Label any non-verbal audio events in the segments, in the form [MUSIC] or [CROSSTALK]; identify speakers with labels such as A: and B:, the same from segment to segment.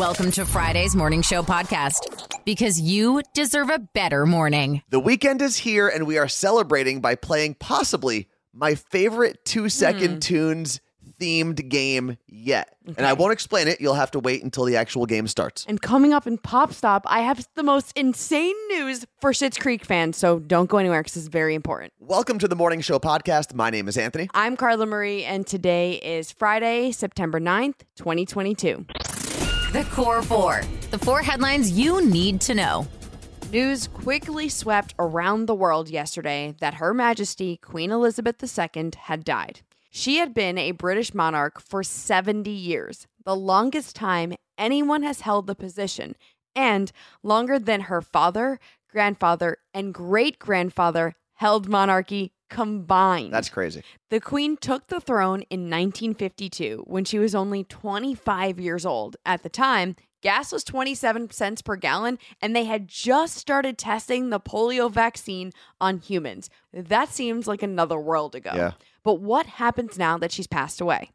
A: Welcome to Friday's Morning Show podcast because you deserve a better morning.
B: The weekend is here, and we are celebrating by playing possibly my favorite two second hmm. tunes themed game yet. And I won't explain it. You'll have to wait until the actual game starts.
C: And coming up in Pop Stop, I have the most insane news for Schitt's Creek fans, so don't go anywhere because it's very important.
B: Welcome to the Morning Show podcast. My name is Anthony.
C: I'm Carla Marie, and today is Friday, September 9th, 2022.
A: The Core Four, the four headlines you need to know.
C: News quickly swept around the world yesterday that Her Majesty Queen Elizabeth II had died. She had been a British monarch for 70 years, the longest time anyone has held the position, and longer than her father, grandfather, and great grandfather held monarchy combined.
B: That's crazy.
C: The Queen took the throne in 1952 when she was only 25 years old. At the time, gas was 27 cents per gallon, and they had just started testing the polio vaccine on humans. That seems like another world ago.
B: Yeah.
C: But what happens now that she's passed away?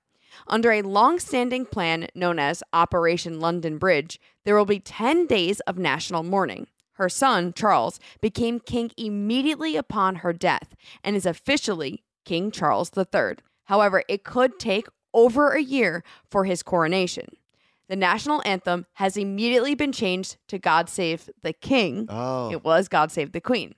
C: Under a long standing plan known as Operation London Bridge, there will be 10 days of national mourning. Her son, Charles, became king immediately upon her death and is officially King Charles III. However, it could take over a year for his coronation. The national anthem has immediately been changed to God Save the King.
B: Oh.
C: It was God Save the Queen.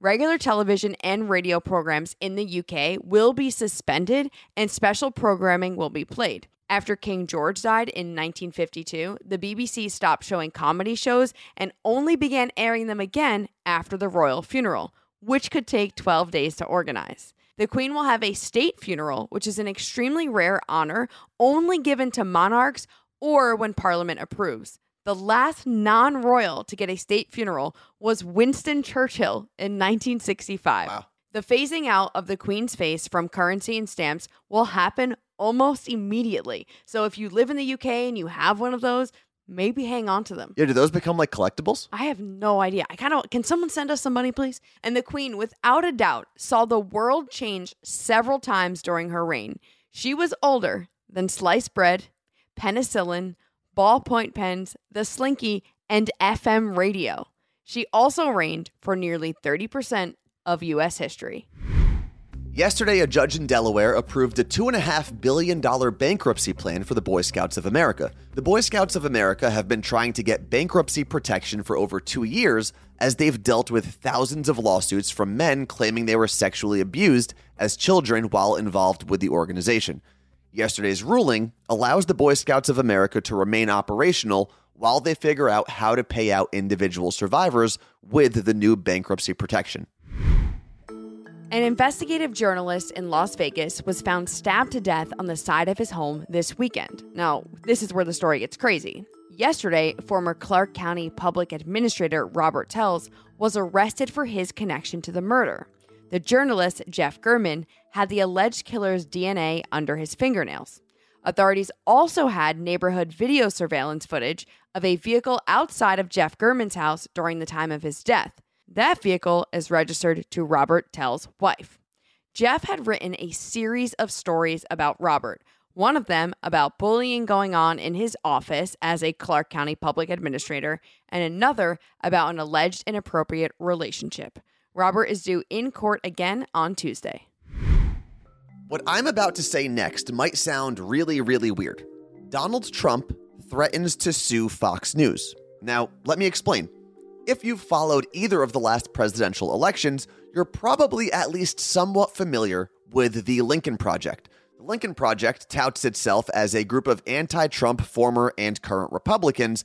C: Regular television and radio programs in the UK will be suspended and special programming will be played. After King George died in 1952, the BBC stopped showing comedy shows and only began airing them again after the royal funeral, which could take 12 days to organize. The Queen will have a state funeral, which is an extremely rare honor only given to monarchs or when Parliament approves. The last non royal to get a state funeral was Winston Churchill in 1965.
B: Wow.
C: The phasing out of the Queen's face from currency and stamps will happen almost immediately. So if you live in the UK and you have one of those, maybe hang on to them.
B: Yeah, do those become like collectibles?
C: I have no idea. I kind of can someone send us some money, please? And the queen, without a doubt, saw the world change several times during her reign. She was older than sliced bread, penicillin, ballpoint pens, the slinky, and FM radio. She also reigned for nearly 30% of US history.
B: Yesterday, a judge in Delaware approved a $2.5 billion bankruptcy plan for the Boy Scouts of America. The Boy Scouts of America have been trying to get bankruptcy protection for over two years as they've dealt with thousands of lawsuits from men claiming they were sexually abused as children while involved with the organization. Yesterday's ruling allows the Boy Scouts of America to remain operational while they figure out how to pay out individual survivors with the new bankruptcy protection.
C: An investigative journalist in Las Vegas was found stabbed to death on the side of his home this weekend. Now, this is where the story gets crazy. Yesterday, former Clark County Public Administrator Robert Telles was arrested for his connection to the murder. The journalist, Jeff German, had the alleged killer's DNA under his fingernails. Authorities also had neighborhood video surveillance footage of a vehicle outside of Jeff German's house during the time of his death. That vehicle is registered to Robert Telles' wife. Jeff had written a series of stories about Robert, one of them about bullying going on in his office as a Clark County public administrator, and another about an alleged inappropriate relationship. Robert is due in court again on Tuesday.
B: What I'm about to say next might sound really, really weird. Donald Trump threatens to sue Fox News. Now, let me explain. If you've followed either of the last presidential elections, you're probably at least somewhat familiar with the Lincoln Project. The Lincoln Project touts itself as a group of anti Trump former and current Republicans,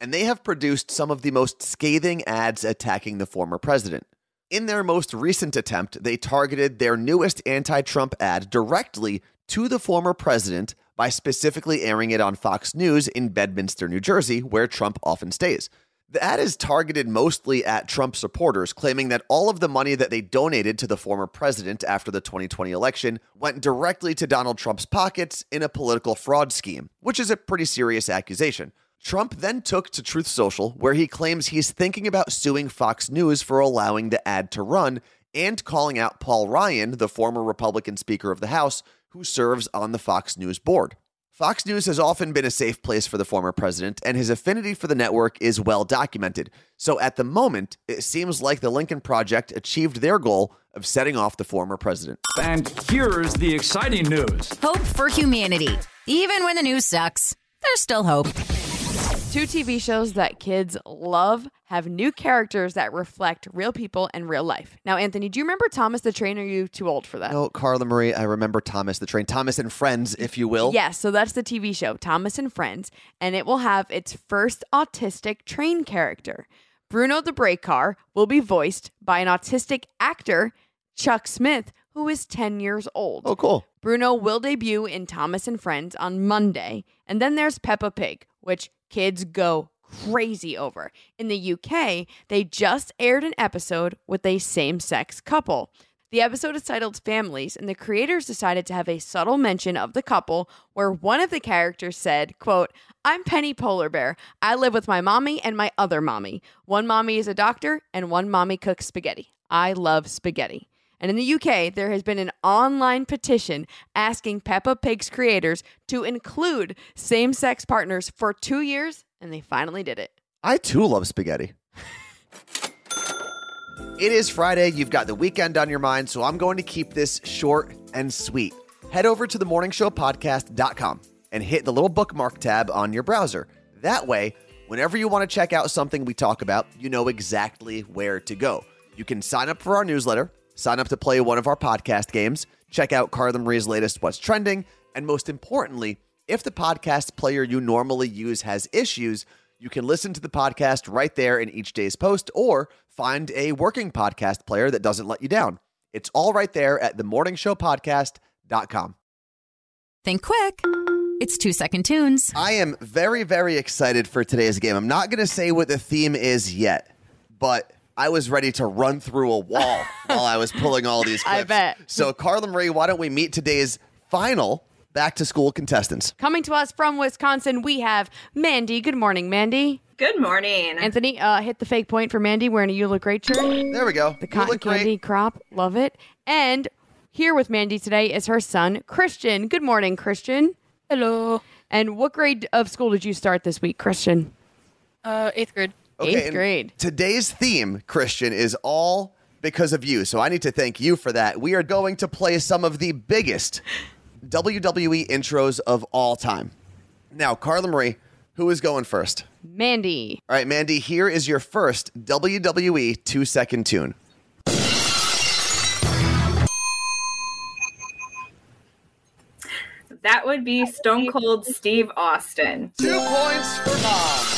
B: and they have produced some of the most scathing ads attacking the former president. In their most recent attempt, they targeted their newest anti Trump ad directly to the former president by specifically airing it on Fox News in Bedminster, New Jersey, where Trump often stays. The ad is targeted mostly at Trump supporters, claiming that all of the money that they donated to the former president after the 2020 election went directly to Donald Trump's pockets in a political fraud scheme, which is a pretty serious accusation. Trump then took to Truth Social, where he claims he's thinking about suing Fox News for allowing the ad to run and calling out Paul Ryan, the former Republican Speaker of the House, who serves on the Fox News board. Fox News has often been a safe place for the former president, and his affinity for the network is well documented. So at the moment, it seems like the Lincoln Project achieved their goal of setting off the former president.
D: And here's the exciting news
A: Hope for humanity. Even when the news sucks, there's still hope.
C: Two TV shows that kids love have new characters that reflect real people and real life. Now, Anthony, do you remember Thomas the Train? Or are you too old for that?
B: Oh, Carla Marie, I remember Thomas the Train. Thomas and Friends, if you will.
C: Yes, so that's the TV show, Thomas and Friends, and it will have its first autistic train character. Bruno the brake car will be voiced by an autistic actor, Chuck Smith, who is 10 years old.
B: Oh, cool.
C: Bruno will debut in Thomas and Friends on Monday. And then there's Peppa Pig, which kids go crazy over. In the UK, they just aired an episode with a same sex couple. The episode is titled Families, and the creators decided to have a subtle mention of the couple where one of the characters said, quote, I'm Penny Polar Bear. I live with my mommy and my other mommy. One mommy is a doctor, and one mommy cooks spaghetti. I love spaghetti. And in the UK, there has been an online petition asking Peppa Pig's creators to include same sex partners for two years, and they finally did it.
B: I too love spaghetti. it is Friday. You've got the weekend on your mind, so I'm going to keep this short and sweet. Head over to themorningshowpodcast.com and hit the little bookmark tab on your browser. That way, whenever you want to check out something we talk about, you know exactly where to go. You can sign up for our newsletter, sign up to play one of our podcast games, check out Carla Marie's latest What's Trending, and most importantly, if the podcast player you normally use has issues, you can listen to the podcast right there in each day's post or find a working podcast player that doesn't let you down. It's all right there at themorningshowpodcast.com.
A: Think quick. It's two second tunes.
B: I am very, very excited for today's game. I'm not going to say what the theme is yet, but I was ready to run through a wall [LAUGHS] while I was pulling all these clips.
C: I bet.
B: So, Carla Marie, why don't we meet today's final back to school contestants?
C: Coming to us from Wisconsin, we have Mandy. Good morning, Mandy.
E: Good morning.
C: Anthony, uh, hit the fake point for Mandy wearing a You Look Great shirt.
B: There we go.
C: The
B: You
C: cotton
B: look great.
C: candy crop. Love it. And here with Mandy today is her son, Christian. Good morning, Christian.
F: Hello.
C: And what grade of school did you start this week, Christian?
F: Uh, eighth grade.
C: Eighth grade.
B: Today's theme, Christian, is all because of you. So I need to thank you for that. We are going to play some of the biggest WWE intros of all time. Now, Carla Marie, who is going first?
C: Mandy.
B: All right, Mandy, here is your first WWE two second tune.
E: That would be Stone Cold Steve Austin.
B: Two points for mom.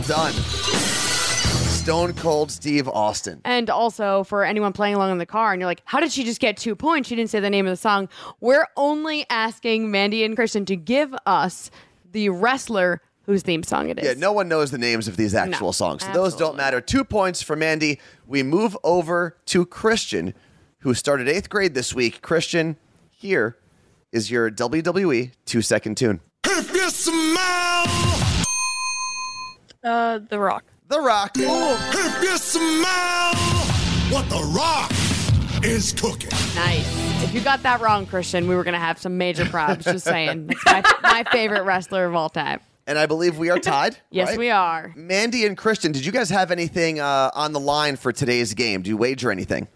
B: Well done. Stone Cold Steve Austin.
C: And also for anyone playing along in the car, and you're like, how did she just get two points? She didn't say the name of the song. We're only asking Mandy and Christian to give us the wrestler whose theme song it is.
B: Yeah, no one knows the names of these actual
C: No,
B: songs. So those don't matter. Two points for Mandy. We move over to Christian, who started eighth grade this week. Christian, here is your WWE two second tune.
G: If you smell,
F: Uh, The Rock.
B: The Rock.
G: if you smell what the rock is cooking.
C: Nice. If you got that wrong, Christian, we were going to have some major problems. Just saying. [LAUGHS] That's my, my favorite wrestler of all time.
B: And I believe we are tied. [LAUGHS]
C: Yes,
B: right?
C: we are.
B: Mandy and Christian, did you guys have anything uh, on the line for today's game? Do you wager anything?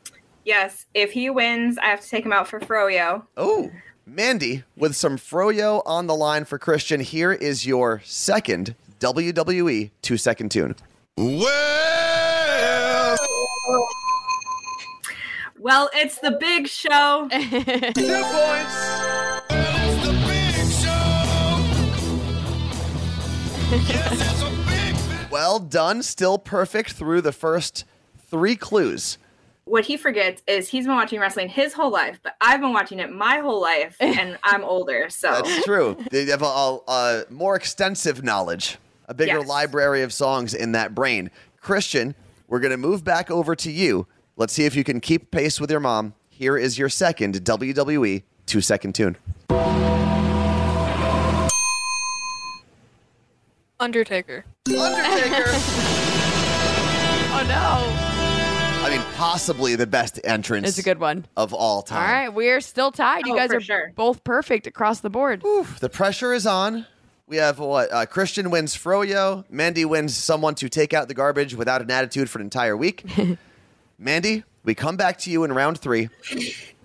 E: Yes, if he wins, I have to take him out for Froyo.
B: Oh, Mandy, with some Froyo on the line for Christian, here is your second WWE two second tune.
G: Well,
E: Well, it's the big show. [LAUGHS]
B: Two points.
G: it's the big show. Yes, it's a big, [LAUGHS] big
B: Well done. Still perfect through the first three clues.
E: what he forgets is he's been watching wrestling his whole life, but I've been watching it my whole life, [LAUGHS] and I'm older. So
B: That's true. They have a, a, a more extensive knowledge, a bigger
E: Yes.
B: library of songs in that brain. Christian, we're going to move back over to you. Let's see if you can keep pace with your mom. Here is your second WWE two second tune.
F: Undertaker.
B: Undertaker. [LAUGHS]
C: Oh, no.
B: I mean, possibly the best entrance
C: It's a good one.
B: of all
C: All
B: time.
C: All right, we're still tied. You
E: Oh,
C: guys are
E: sure.
C: both perfect across the board.
B: Oof, The pressure is on. We have what? Uh, Christian wins Froyo. Mandy wins someone to take out the garbage without an attitude for an entire week. [LAUGHS] Mandy, we come back to you in round three.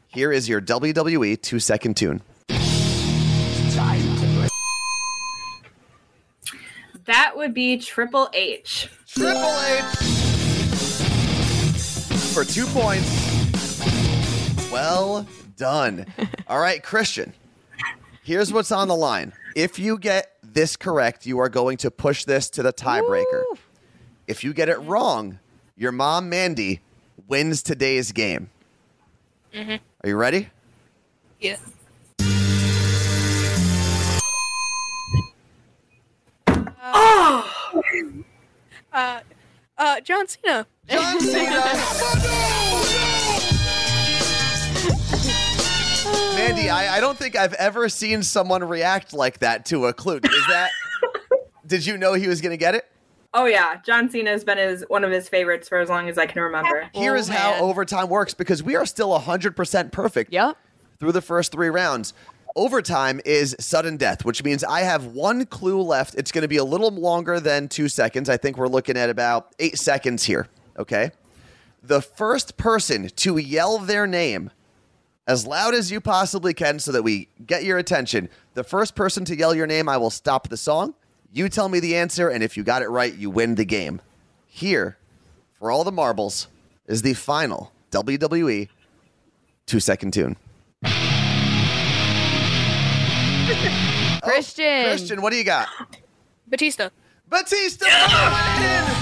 B: Here is your WWE two second tune.
E: That would be Triple H.
B: Triple H for two points. Well done. [LAUGHS] All right, Christian. Here's what's on the line. If you get this correct, you are going to push this to the tiebreaker.
C: Woo.
B: If you get it wrong, your mom, Mandy, wins today's game. Are you ready?
F: Yeah.
E: Oh,
F: Uh, uh, John Cena.
B: John Cena. [LAUGHS] Mandy, I, I don't think I've ever seen someone react like that to a clue. Is that? [LAUGHS] did you know he was going to get it?
E: oh yeah. John Cena has been his one of his favorites for as long as I can remember.
B: Here is
C: Oh,
B: how overtime works because we are still 100% perfect
C: Yep.
B: through the first three rounds. Overtime is sudden death, which means I have one clue left. It's going to be a little longer than two seconds. I think we're looking at about eight seconds here. Okay. The first person to yell their name as loud as you possibly can so that we get your attention. The first person to yell your name, I will stop the song. You tell me the answer, and if you got it right, you win the game. Here, for all the marbles, is the final WWE two second tune.
C: Christian.
B: Oh, Christian, what do you got?
F: Batista.
B: Batista!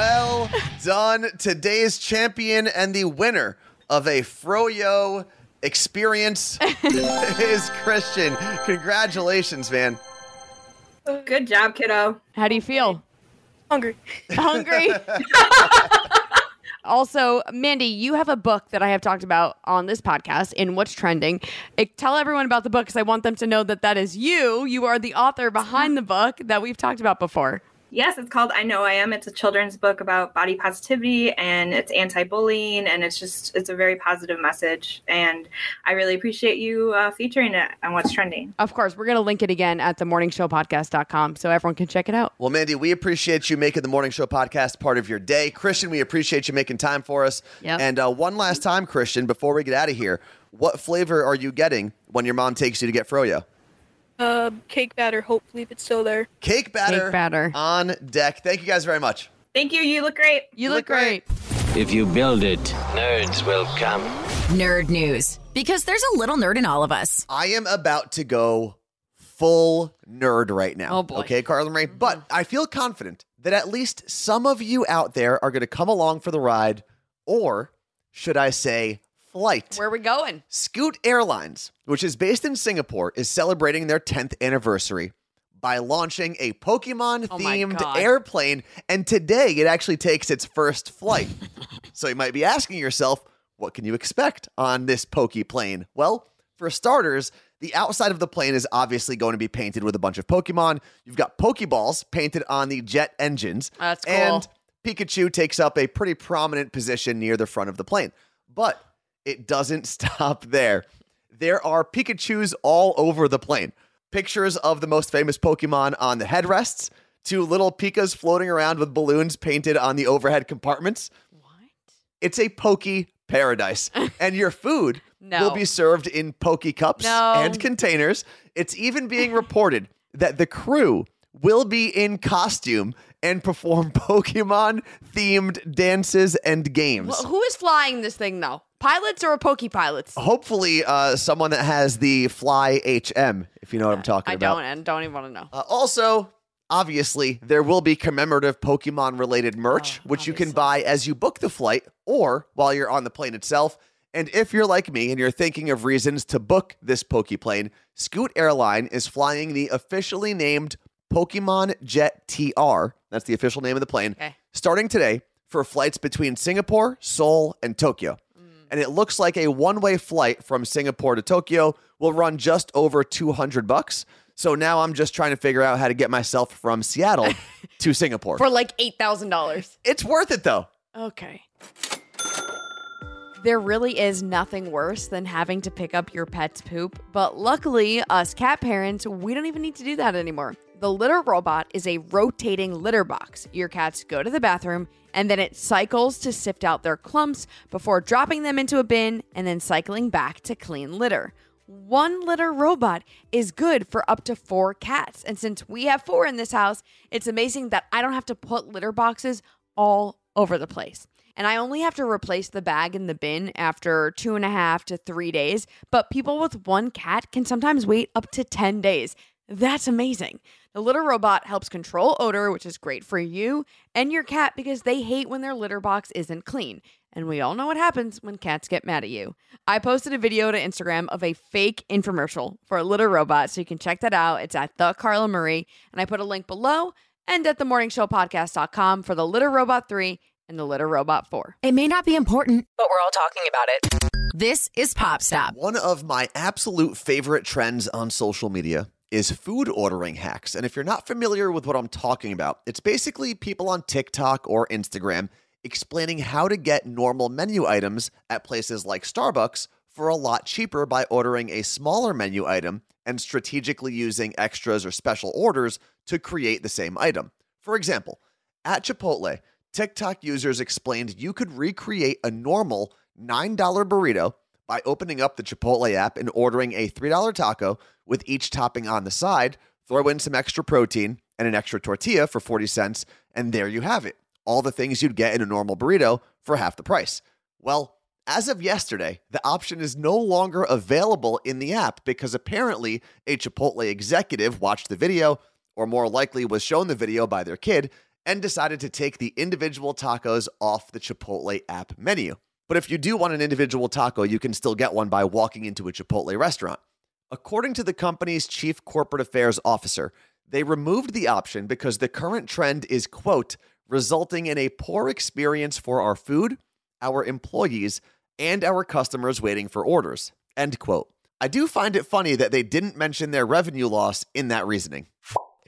B: Well done. Today's champion and the winner of a Froyo experience [LAUGHS] is Christian. Congratulations, man.
E: Good job, kiddo.
C: How do you feel?
F: Hungry. [LAUGHS]
C: Hungry? [LAUGHS] also, Mandy, you have a book that I have talked about on this podcast in What's Trending. Tell everyone about the book because I want them to know that that is you. You are the author behind mm-hmm. the book that we've talked about before.
E: Yes, it's called I Know I Am. It's a children's book about body positivity and it's anti-bullying and it's just it's a very positive message and I really appreciate you uh, featuring it on What's Trending.
C: Of course, we're going to link it again at themorningshowpodcast.com so everyone can check it out.
B: Well, Mandy, we appreciate you making the Morning Show podcast part of your day. Christian, we appreciate you making time for us.
C: Yep.
B: And uh, one last time, Christian, before we get out of here, what flavor are you getting when your mom takes you to get Froyo?
F: Uh, cake batter. Hopefully, if it's still there.
B: Cake batter,
C: Cake batter.
B: on deck. Thank you guys very much.
E: Thank you. You look great.
C: You
B: You
C: look
B: look great.
C: great.
H: If you build it, nerds will come.
A: Nerd news. Because there's a little nerd in all of us.
B: I am about to go full nerd right now.
C: Oh, boy.
B: Okay, Carlin Ray. But I feel confident that at least some of you out there are going to come along for the ride, or should I say, flight.
C: Where are we going?
B: Scoot Airlines, which is based in Singapore, is celebrating their 10th anniversary by launching a Pokemon
C: Oh
B: themed
C: God.
B: airplane. And today it actually takes its first flight. [LAUGHS] so you might be asking yourself, what can you expect on this Poke plane? Well, for starters, the outside of the plane is obviously going to be painted with a bunch of Pokemon. You've got Pokeballs painted on the jet engines.
C: That's cool.
B: And Pikachu takes up a pretty prominent position near the front of the plane. But it doesn't [LAUGHS] stop there. There are Pikachus all over the plane. Pictures of the most famous Pokemon on the headrests, two little Pikas floating around with balloons painted on the overhead compartments.
C: What?
B: It's a Poke paradise. [LAUGHS] and your food
C: No.
B: will be served in Poke cups
C: No.
B: and containers. It's even being reported that the crew will be in costume and perform [LAUGHS] Pokemon themed dances and games.
C: Well, who is flying this thing though? Pilots or a Poke pilots?
B: Hopefully, uh, someone that has the Fly HM, if you know what I'm talking
C: I
B: about.
C: I don't and don't even want to know.
B: Uh, also, obviously, there will be commemorative Pokemon related merch,
C: Oh,
B: which you can buy as you book the flight or while you're on the plane itself. And if you're like me and you're thinking of reasons to book this Pokeplane, Scoot Airline is flying the officially named Pokemon Jet TR. That's the official name of the plane.
C: Okay.
B: Starting today for flights between Singapore, Seoul, and Tokyo. And it looks like a one-way flight from Singapore to Tokyo will run just over 200 bucks. So now I'm just trying to figure out how to get myself from Seattle [LAUGHS] to Singapore.
C: For like $8,000.
B: it's worth it though.
C: Okay. There really is nothing worse than having to pick up your pet's poop, but luckily, us cat parents, we don't even need to do that anymore. The litter robot is a rotating litter box. Your cats go to the bathroom and then it cycles to sift out their clumps before dropping them into a bin and then cycling back to clean litter. One litter robot is good for up to four cats. And since we have four in this house, it's amazing that I don't have to put litter boxes all over the place. And I only have to replace the bag in the bin after two and a half to three days. But people with one cat can sometimes wait up to 10 days. That's amazing. The litter robot helps control odor, which is great for you and your cat because they hate when their litter box isn't clean. And we all know what happens when cats get mad at you. I posted a video to Instagram of a fake infomercial for a litter robot, so you can check that out. It's at the Carla Marie, and I put a link below and at themorningshowpodcast.com for the Litter Robot 3 and the Litter Robot 4.
A: It may not be important, but we're all talking about it. This is Pop Stop.
B: One of my absolute favorite trends on social media is food ordering hacks. And if you're not familiar with what I'm talking about, it's basically people on TikTok or Instagram explaining how to get normal menu items at places like Starbucks for a lot cheaper by ordering a smaller menu item and strategically using extras or special orders to create the same item. For example, at Chipotle, TikTok users explained you could recreate a normal $9 burrito by opening up the Chipotle app and ordering a $3 taco with each topping on the side, throw in some extra protein and an extra tortilla for 40 cents, and there you have it. All the things you'd get in a normal burrito for half the price. Well, as of yesterday, the option is no longer available in the app because apparently a Chipotle executive watched the video, or more likely was shown the video by their kid, and decided to take the individual tacos off the Chipotle app menu. But if you do want an individual taco, you can still get one by walking into a Chipotle restaurant. According to the company's chief corporate affairs officer, they removed the option because the current trend is, quote, resulting in a poor experience for our food, our employees, and our customers waiting for orders, end quote. I do find it funny that they didn't mention their revenue loss in that reasoning.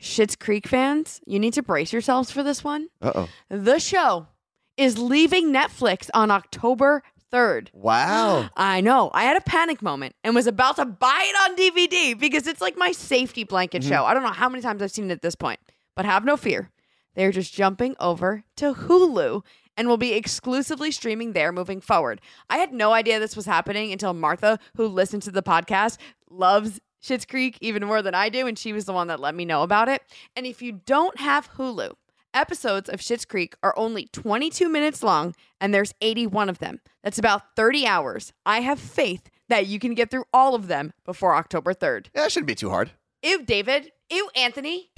C: Schitt's Creek fans, you need to brace yourselves for this one.
B: Uh oh.
C: The show is leaving Netflix on October 3rd.
B: Wow. [GASPS]
C: I know. I had a panic moment and was about to buy it on DVD because it's like my safety blanket mm-hmm. show. I don't know how many times I've seen it at this point, but have no fear. They're just jumping over to Hulu and will be exclusively streaming there moving forward. I had no idea this was happening until Martha, who listens to the podcast, loves Schitt's Creek even more than I do, and she was the one that let me know about it. And if you don't have Hulu, episodes of Schitt's Creek are only 22 minutes long, and there's 81 of them. That's about 30 hours. I have faith that you can get through all of them before October 3rd.
B: Yeah, it shouldn't be too hard.
C: Ew, David. Ew, Anthony.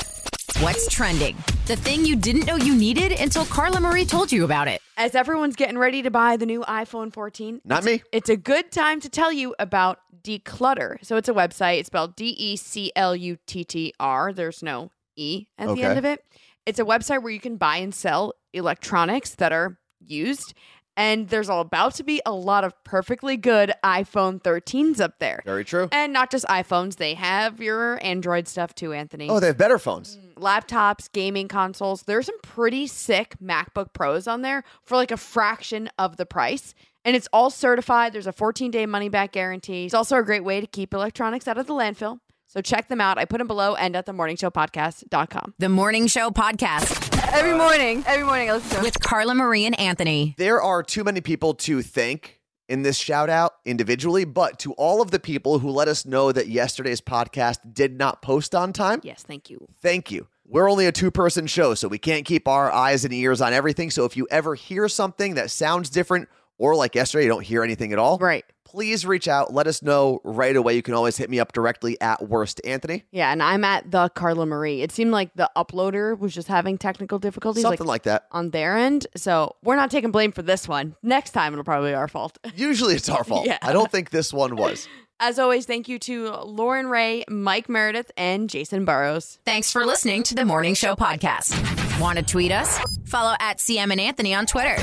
A: What's trending? The thing you didn't know you needed until Carla Marie told you about it.
C: As everyone's getting ready to buy the new iPhone 14,
B: Not me.
C: it's a good time to tell you about Decluttr. So it's a website. It's spelled D E C L U T T R. There's no E at the end of it. It's a website where you can buy and sell electronics that are used. And there's all about to be a lot of perfectly good iPhone 13s up there.
B: Very true.
C: And not just iPhones, they have your Android stuff too, Anthony.
B: Oh, they have better phones.
C: Mm, laptops, gaming consoles. There's some pretty sick MacBook Pros on there for like a fraction of the price. And it's all certified. There's a 14 day money back guarantee. It's also a great way to keep electronics out of the landfill. So check them out. I put them below and at themorningshowpodcast.com.
A: The Morning Show Podcast
C: Every morning, every morning I listen to
A: with Carla Marie and Anthony.
B: There are too many people to thank in this shout out individually, but to all of the people who let us know that yesterday's podcast did not post on time,
C: Yes, thank you.
B: thank you. We're only a two person show, so we can't keep our eyes and ears on everything. So if you ever hear something that sounds different, or like yesterday, you don't hear anything at all,
C: Right.
B: Please reach out. Let us know right away. You can always hit me up directly at Worst Anthony.
C: Yeah, and I'm at the Carla Marie. It seemed like the uploader was just having technical difficulties.
B: Something like that.
C: on their end. So we're not taking blame for this one. Next time it'll probably be our fault. [LAUGHS]
B: Usually it's our fault.
C: Yeah.
B: I don't think this one was. [LAUGHS]
C: As always, thank you to Lauren Ray, Mike Meredith, and Jason Burrows.
A: Thanks for listening to the Morning Show Podcast. Want to tweet us? Follow at CM and Anthony on Twitter.